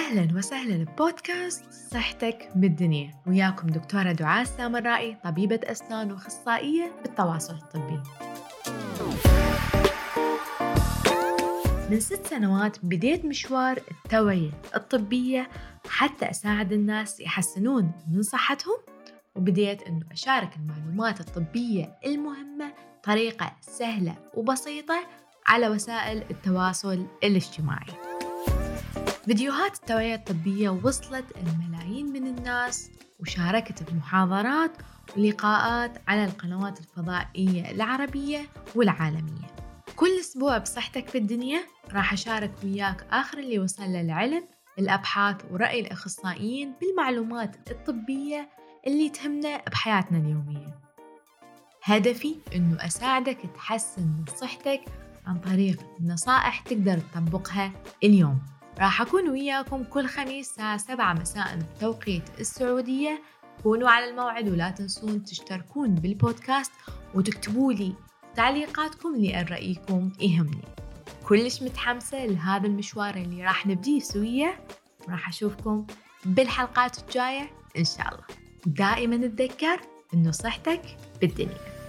أهلا وسهلا ببودكاست صحتك بالدنيا. وياكم دكتورة دعاء السامرائي طبيبة أسنان وأخصائية بالتواصل الطبي. من ست سنوات بديت مشوار التوعية الطبية حتى أساعد الناس يحسنون من صحتهم وبديت أنه أشارك المعلومات الطبية المهمة بطريقة سهلة وبسيطة على وسائل التواصل الاجتماعي. فيديوهات التوعية الطبية وصلت الملايين من الناس وشاركت بمحاضرات ولقاءات على القنوات الفضائية العربية والعالمية. كل أسبوع بصحتك في الدنيا راح أشارك وياك آخر اللي وصل للعلم الأبحاث ورأي الأخصائيين بالمعلومات الطبية اللي تهمنا بحياتنا اليومية. هدفي أنه أساعدك تحسن من صحتك عن طريق نصائح تقدر تطبقها اليوم. راح أكون وياكم كل خميس الساعة سبعة مساء بتوقيت السعودية. كونوا على الموعد ولا تنسون تشتركون بالبودكاست وتكتبوا لي تعليقاتكم لأن رأيكم يهمني. كلش متحمسة لهذا المشوار اللي راح نبديه سوية. وراح أشوفكم بالحلقات الجاية إن شاء الله. دائما تذكر إنه صحتك بالدنيا.